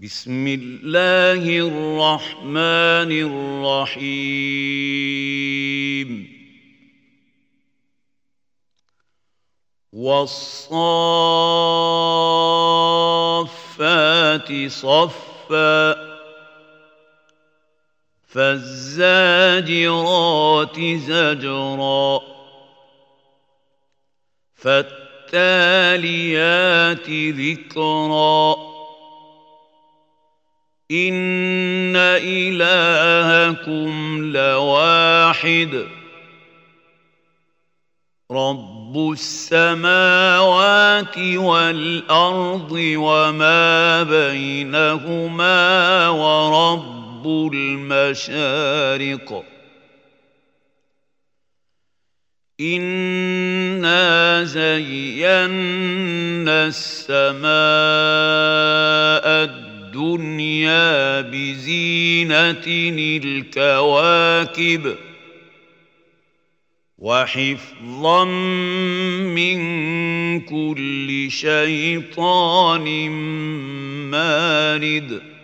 بسم الله الرحمن الرحيم. والصافات صفا فالزاجرات زجرا فالتاليات ذكرا. ان الهكم لواحد رب السماوات والارض وما بينهما ورب المشارق انا زينا السماء الدنيا بزينة الكواكب وحفظا من كل شيطان مارد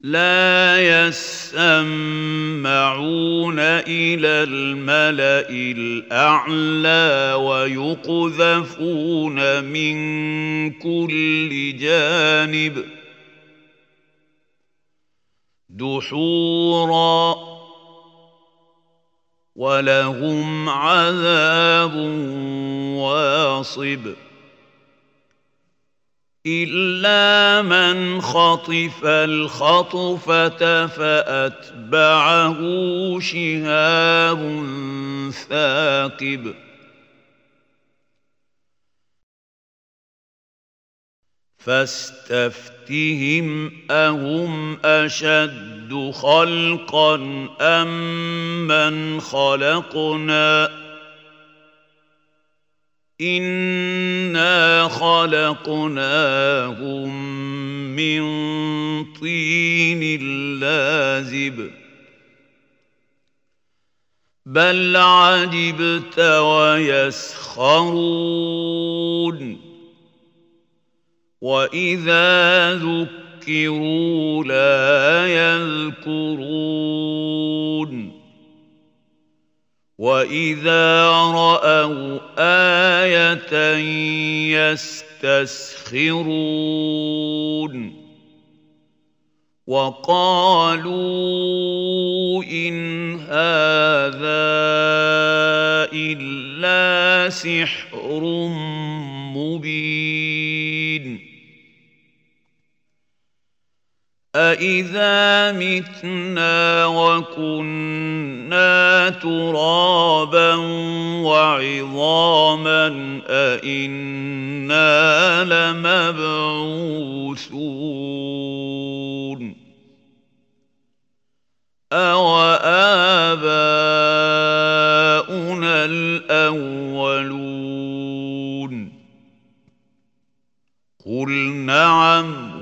لا يسمعون إلى الملأ الأعلى ويقذفون من كل جانب دحورا ولهم عذاب واصب الا من خطف الخطفه فاتبعه شهاب ثاقب. فاستفتهم اهم اشد خلقا ام من خلقنا. خلقناهم من طين لازب. بل عجبت ويسخرون. وإذا ذكروا لا يذكرون. واذا راوا إيه يستسخرون وقالوا ان هذا الا سحر مبين أإذا متنا وكنا ترابا وعظاما أإنا لمبعوثون أوآباؤنا الأولون قل نعم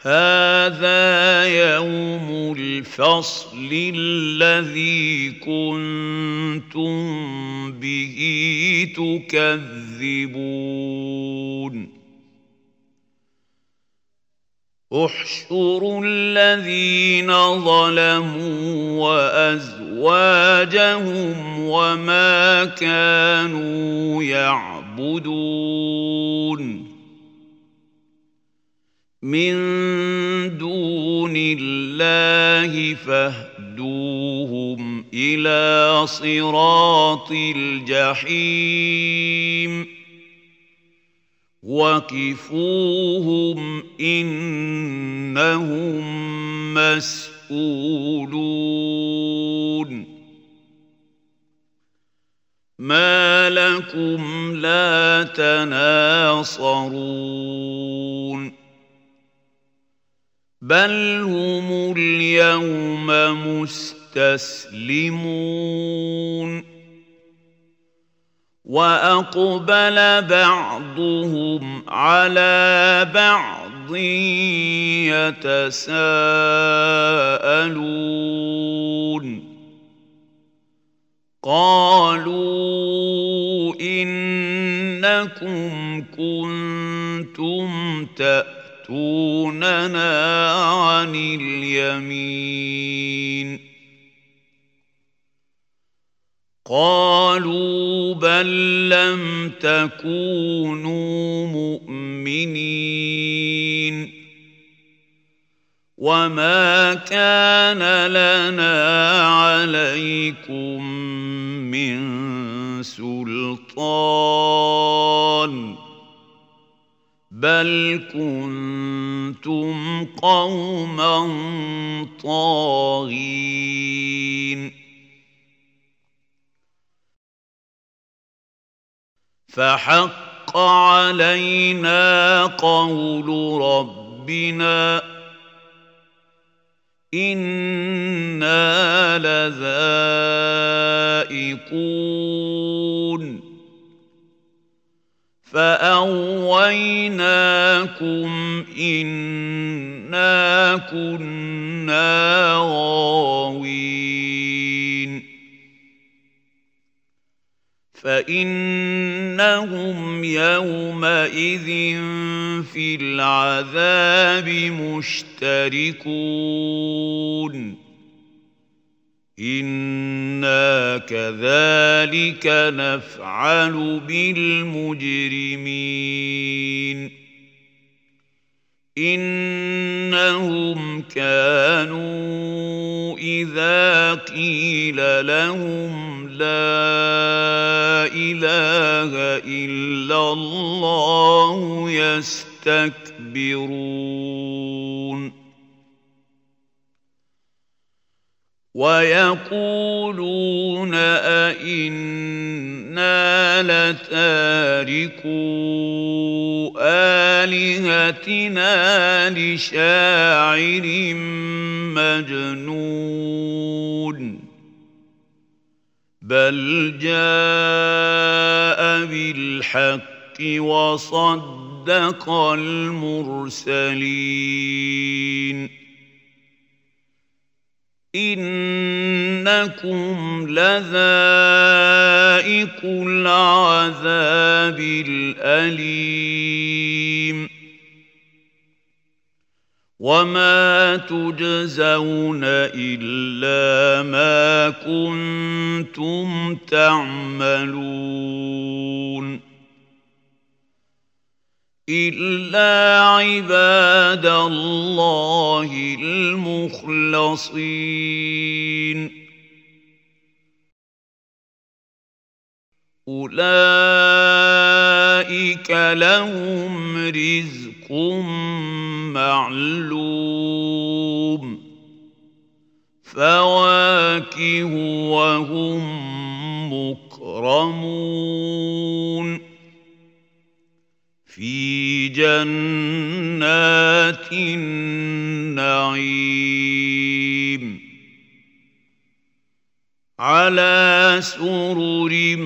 هذا يوم الفصل الذي كنتم به تكذبون. احشروا الذين ظلموا وأزواجهم وما كانوا يعبدون. من دون الله فاهدوهم إلى صراط الجحيم. وقفوهم انهم مسئولون ما لكم لا تناصرون بل هم اليوم مستسلمون وأقبل بعضهم على بعض يتساءلون. قالوا إنكم كنتم تأتوننا عن اليمين. قالوا بل لم تكونوا مؤمنين وما كان لنا عليكم من سلطان بل كنتم قوما طاغين فحق علينا قول ربنا إنا لذائقون. فأغويناكم إنا كنا غاوين. فإنهم يومئذ في العذاب مشتركون. أنا كذلك نفعل بالمجرمين. إنهم كانوا إذا قيل لهم لا إله إلا الله يستكبرون. ويقولون أئنا لتاركو آلهتنا لشاعر مجنون بل جاء بالحق وصدق المرسلين إنكم لذائق العذاب الأليم. وما تجزون إلا ما كنتم تعملون. الا عباد الله المخلصين اولئك لهم رزق معلوم فواكه وهم مكرمون في جنات النعيم. على سرر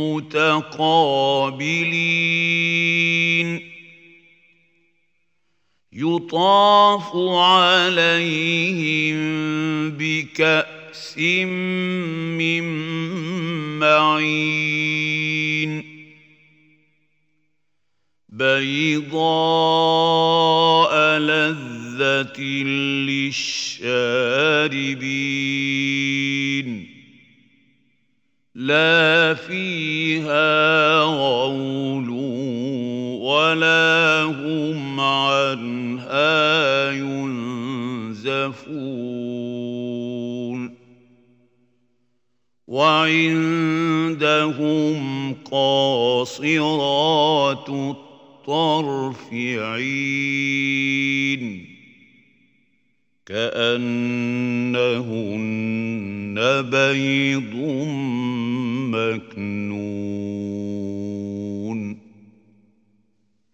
متقابلين. يطاف عليهم بكأس من معين. بيضاء لذة للشاربين لا فيها غول ولا هم عنها ينزفون وعندهم قاصرات عين كأنهن بيض مكنون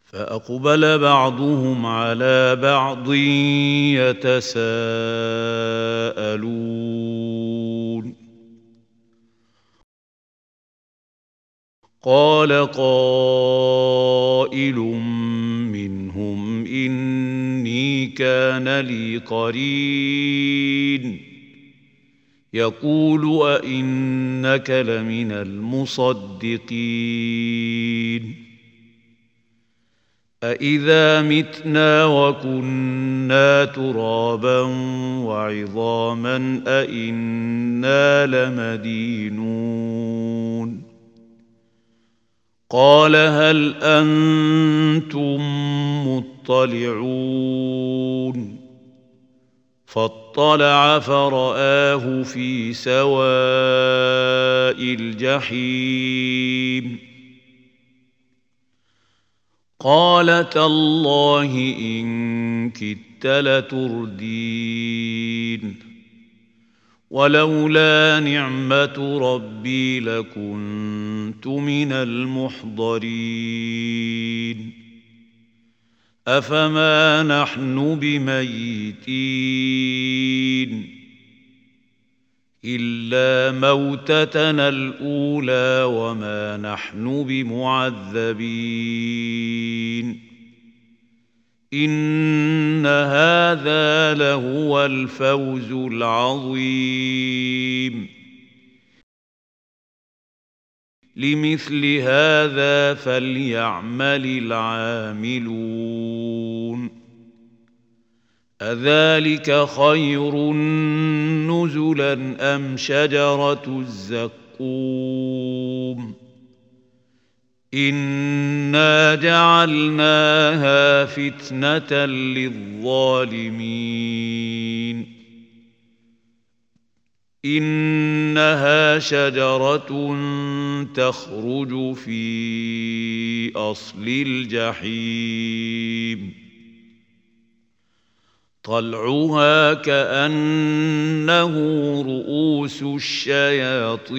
فأقبل بعضهم على بعض يتساءلون قال قائل منهم إني كان لي قرين. يقول أئنك لمن المصدقين. أإذا متنا وكنا ترابا وعظاما أإنا لمدينون. قال هل أنتم مطلعون فاطلع فرآه في سواء الجحيم قال تالله إن كدت لتردين ولولا نعمة ربي لكنت من المحضرين. أفما نحن بميتين؟ إلا موتتنا الأولى وما نحن بمعذبين. إن هذا لهو الفوز العظيم. لمثل هذا فليعمل العاملون. أذلك خير نزلا أم شجرة الزقوم؟ إنا جعلناها فتنة للظالمين. إنها شجرة تخرج في أصل الجحيم. طلعها كأنه رؤوس الشياطين.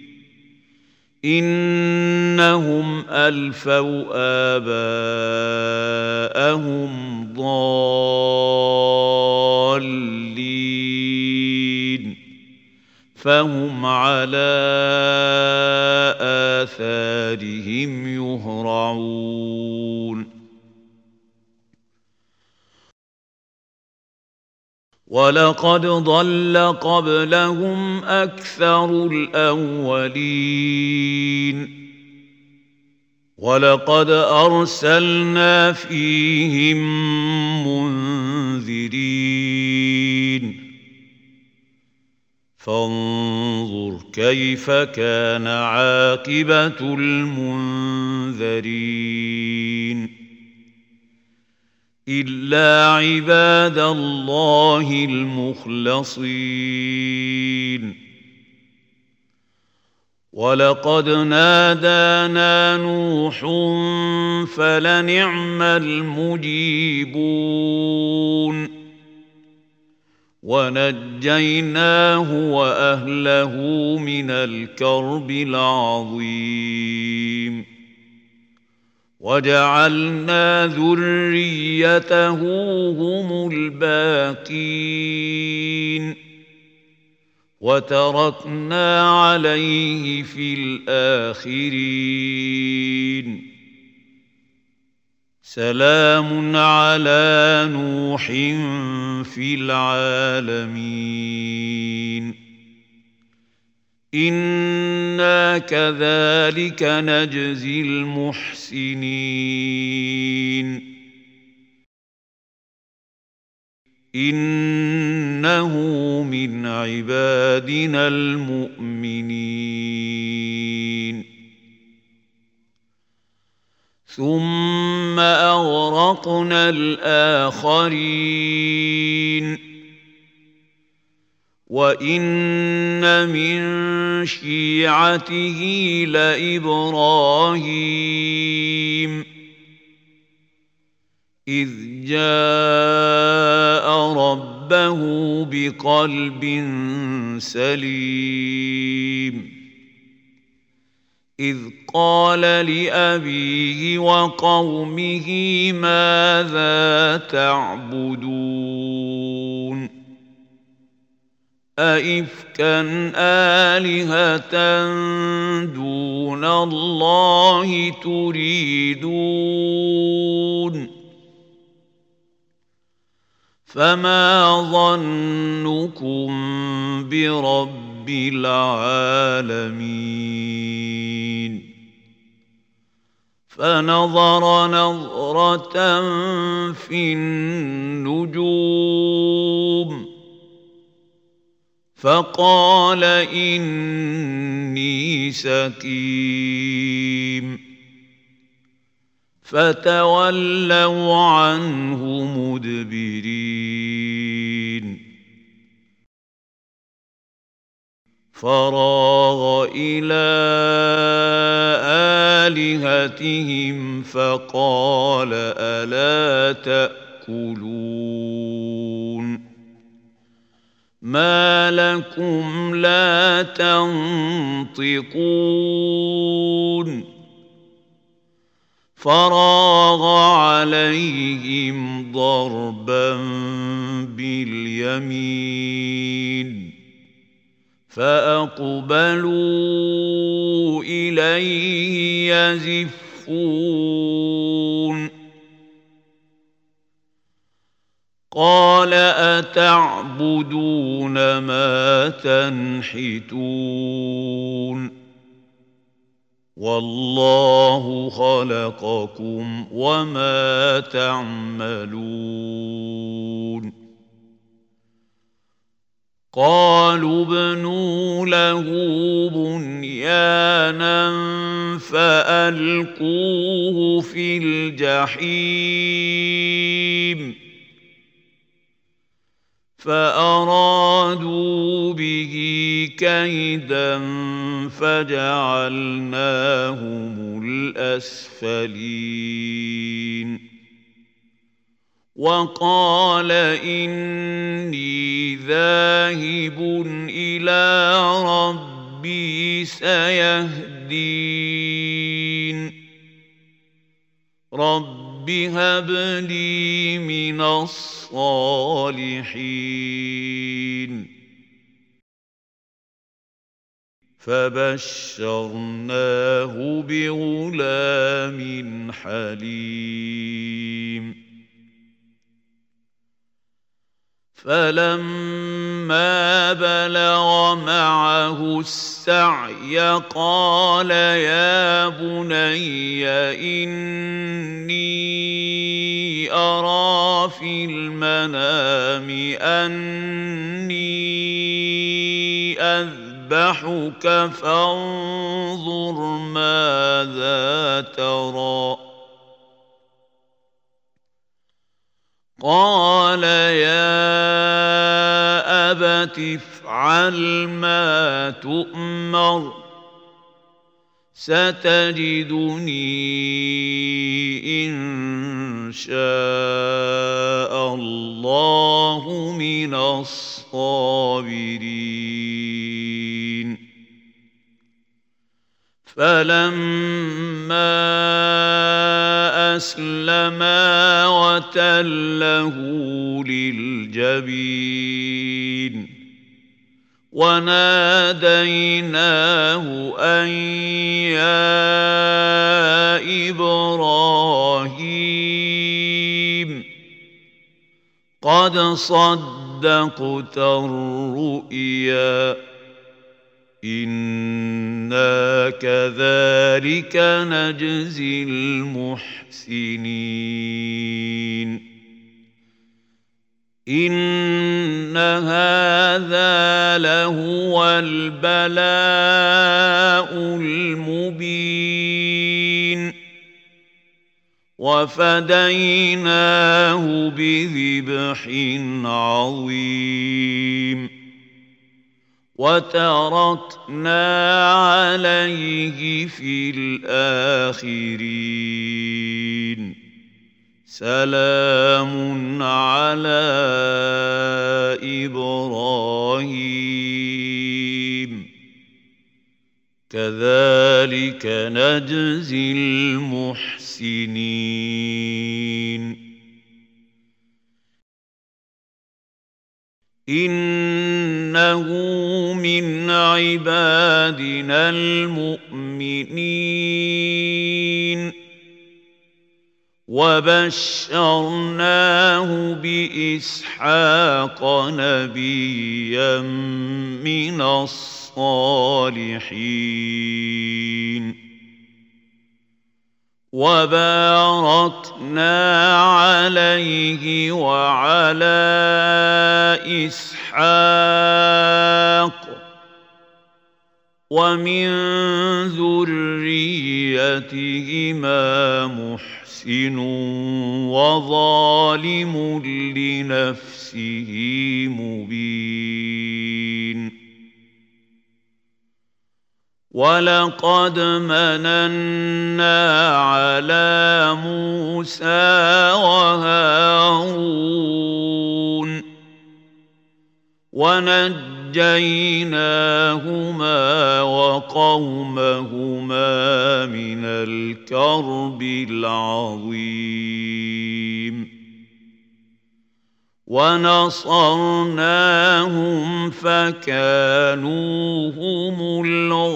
إنهم ألفوا آباءهم ضالين فهم على آثارهم يهرعون ولقد ضل قبلهم أكثر الأولين. ولقد أرسلنا فيهم منذرين. فانظر كيف كان عاقبة المنذرين. إلا عباد الله المخلصين. ولقد نادانا نوح فلنعم المجيبون. ونجيناه وأهله من الكرب العظيم. وجعلنا ذريته هم الباقين وتركنا عليه في الآخرين سلام على نوح في العالمين أنا كذلك نجزي المحسنين انه من عبادنا المؤمنين ثم اغرقنا الاخرين وان من شيعته لابراهيم اذ جاء ربه بقلب سليم اذ قال لابيه وقومه ماذا تعبدون أئفكا آلهة دون الله تريدون. فما ظنكم برب العالمين. فنظر نظرة في النجوم. فقال إني سكيم فتولوا عنه مدبرين. فراغ إلى آلهتهم فقال ألا تأكلون. ما لكم لا تنطقون فراغ عليهم ضربا باليمين فاقبلوا اليه يزفون قال أتعبدون ما تنحتون والله خلقكم وما تعملون قالوا ابنوا له بنيانا فألقوه في الجحيم فأرادوا به كيدا فجعلناهم الأسفلين. وقال إني ذاهب إلى ربي سيهدين. رب رب هب لي من الصالحين فبشرناه بغلام حليم فلما بلغ معه السعي قال يا بني إني أرى في المنام أني أذبحك فانظر ماذا ترى. قال يا أبت افعل ما تؤمر ستجدني إن شاء الله من الصابرين. فلما أسلما وتله للجبين وناديناه أن يا إبراهيم قد صدقت الرؤيا أنا كذلك نجزي المحسنين ان هذا لهو البلاء المبين وفديناه بذبح عظيم وتركنا عليه في الآخرين. سلام على إبراهيم. كذلك نجزي المحسنين. من عبادنا المؤمنين. وبشرناه بإسحاق نبيا من الصالحين. وباركنا عليه وعلى إسحاق ومن ذريتهما محسن وظالم لنفسه مبين. ولقد مننا على موسى وهارون ونجيناهما وقومهما من الكرب العظيم ونصرناهم فكانوا هم الغالبين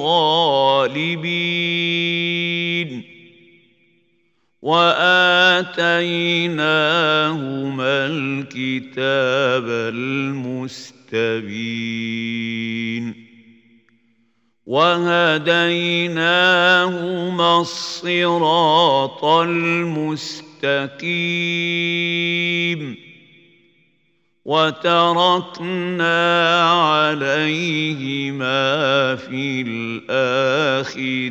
وآتيناهما الكتاب المستبين وهديناهما الصراط المستقيم وتركنا عليهما في الآخرين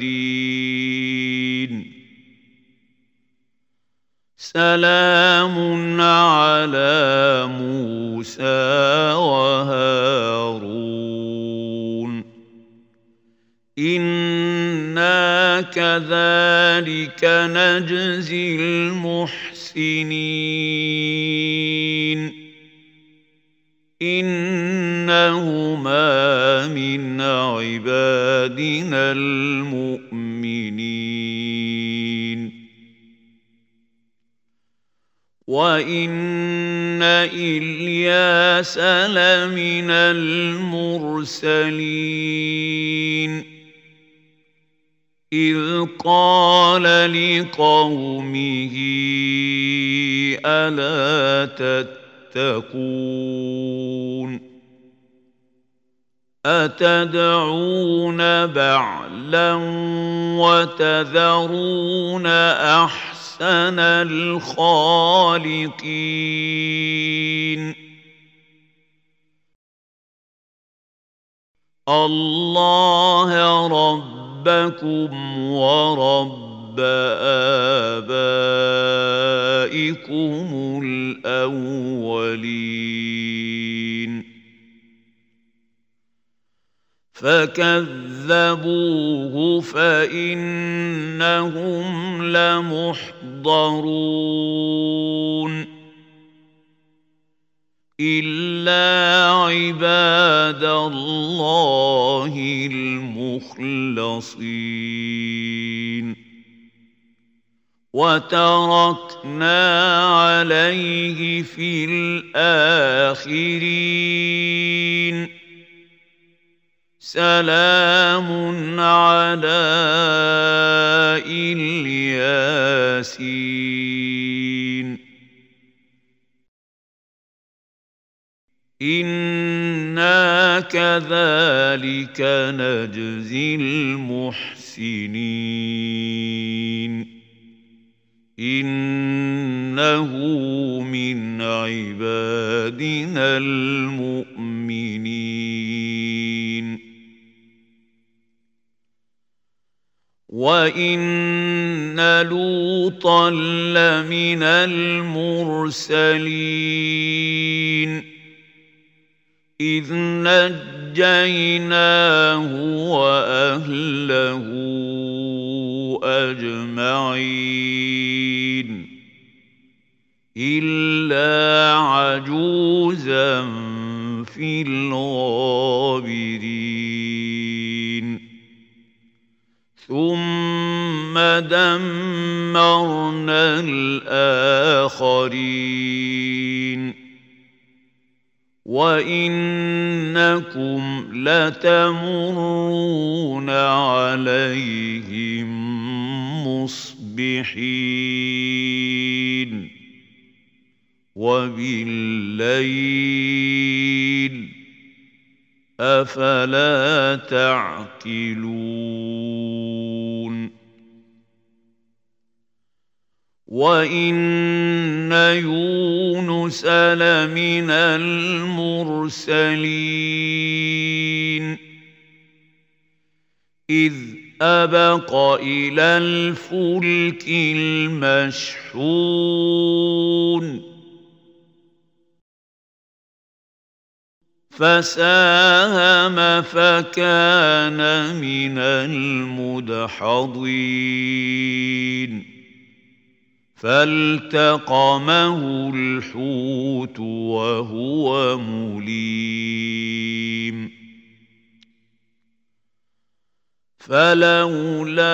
سلام على موسى وهارون. أنا كذلك نجزي المحسنين. انهما من عبادنا المؤمنين. وان الياس لمن المرسلين اذ قال لقومه الا تتقون اتدعون بعلا وتذرون احسن الخالقين. الله ربكم ورب رب آبائكم الأولين. فكذبوه فإنهم لمحضرون إلا عباد الله المخلصين. وتركنا عليه في الآخرين. سلام على إلياسين. إنا كذلك نجزي المحسنين. إنه من عبادنا المؤمنين. وان لوطا لمن المرسلين اذ نجيناه واهله اجمعين الا عجوزا في الغابرين ثم دمرنا الاخرين وانكم لتمرون عليهم مصبحين وبالليل افلا تعقلون وان يونس لمن المرسلين اذ ابق إلى الفلك المشحون فساهم فكان من المدحضين فالتقمه الحوت وهو مليم. فلولا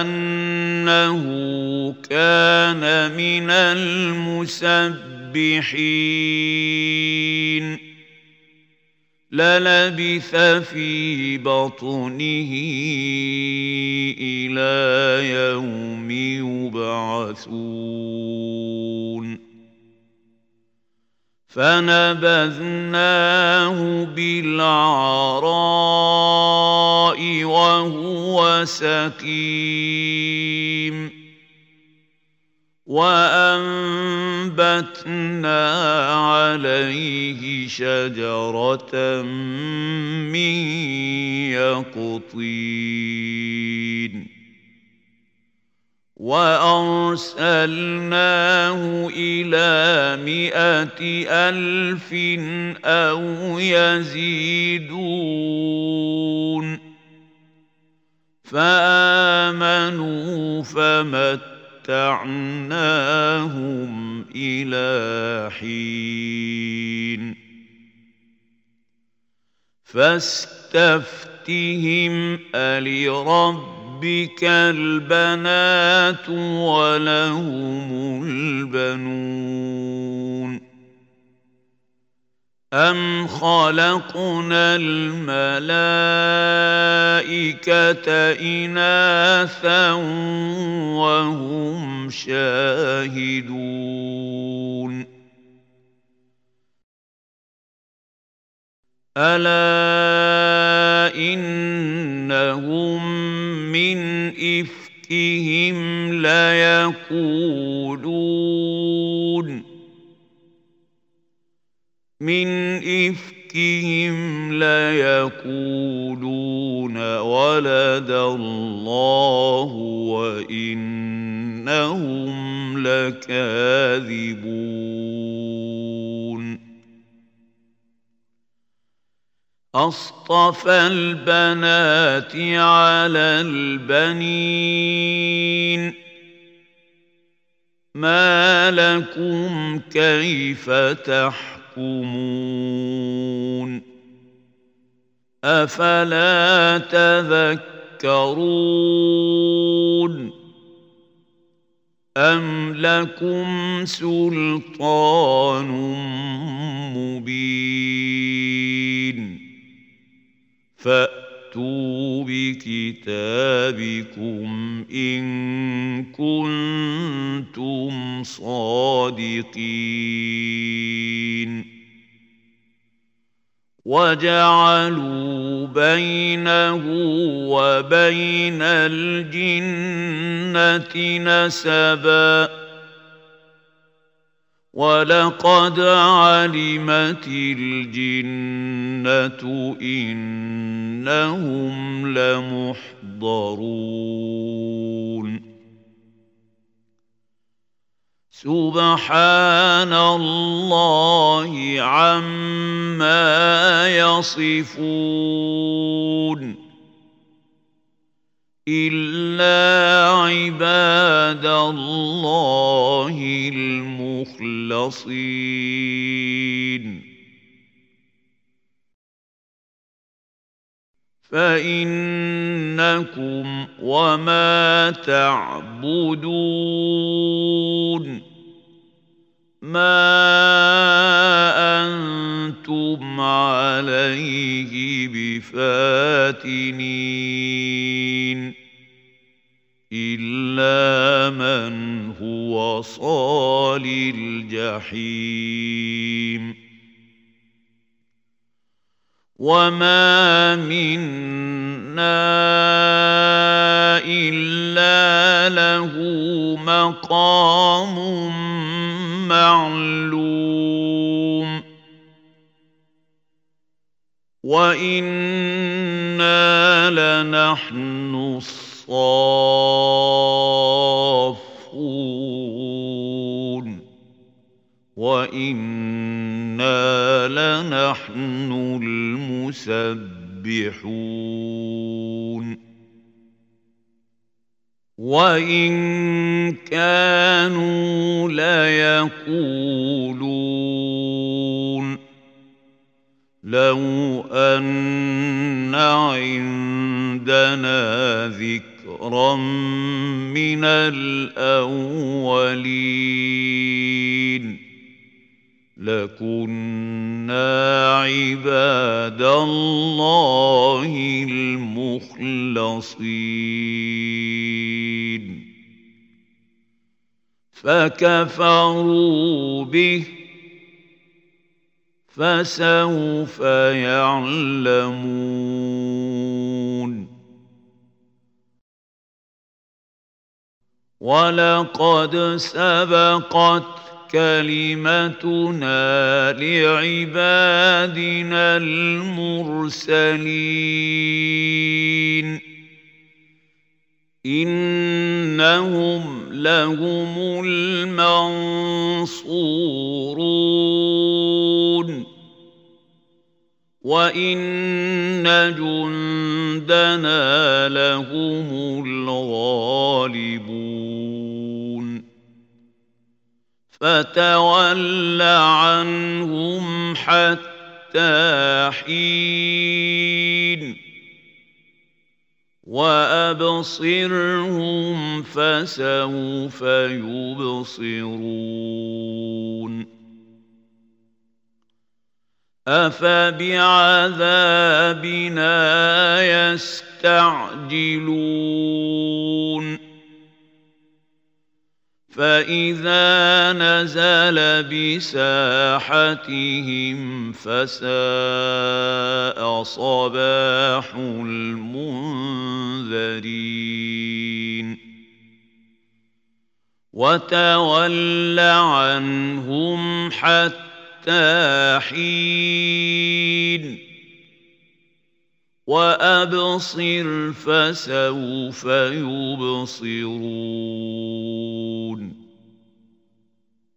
أنه كان من المسبحين للبث في بطنه إلى يوم يبعثون. فنبذناه بالعراء وهو سقيم. وأنبتنا عليه شجرة من يقطين وأرسلناه إلى مائه ألف أو يزيدون فآمنوا فمتعناهم إلى حين فاستفتهم الرب ربك البنات ولهم البنون أم خلقنا الملائكة إناثا وهم شاهدون ألا إنهم من إفكهم ليقولون من إفكهم ليقولون ولد الله وإنهم لكاذبون. أصطفى البنات على البنين. ما لكم كيف تحكمون أفلا تذكرون أم لكم سلطان مبين؟ فاتوا بكتابكم ان كنتم صادقين وجعلوا بينه وبين الجنه نسبا ولقد علمت الجنة إنهم لمحضرون. سبحان الله عما يصفون. إلا عباد الله المخلصين. فإنكم وما تعبدون ما أنتم عليه بفاتنين إلا من هو صال الجحيم وما منا إلا له مقام معلوم وإنا لنحن الصافون وإنا لنحن المسبحون. وإن كانوا ليقولون. لو أن عندنا ذكرا من الأولين. لكنا عباد الله المخلصين. فكفروا به فسوف يعلمون. ولقد سبقت كلمتنا لعبادنا المرسلين. إنهم لهم المنصورون. وإن جندنا لهم الغالبون. فتول عنهم حتى حين. وأبصرهم فسوف يبصرون. أفبعذابنا يستعجلون. فإذا نزل بساحتهم فساء صباح المنذرين. وتول عنهم حتى حين. وأبصر فسوف يبصرون.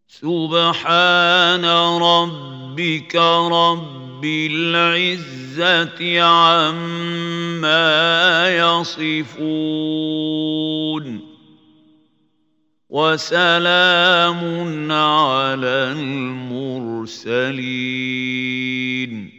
سبحان ربك رب العزة عما يصفون. وسلام على المرسلين.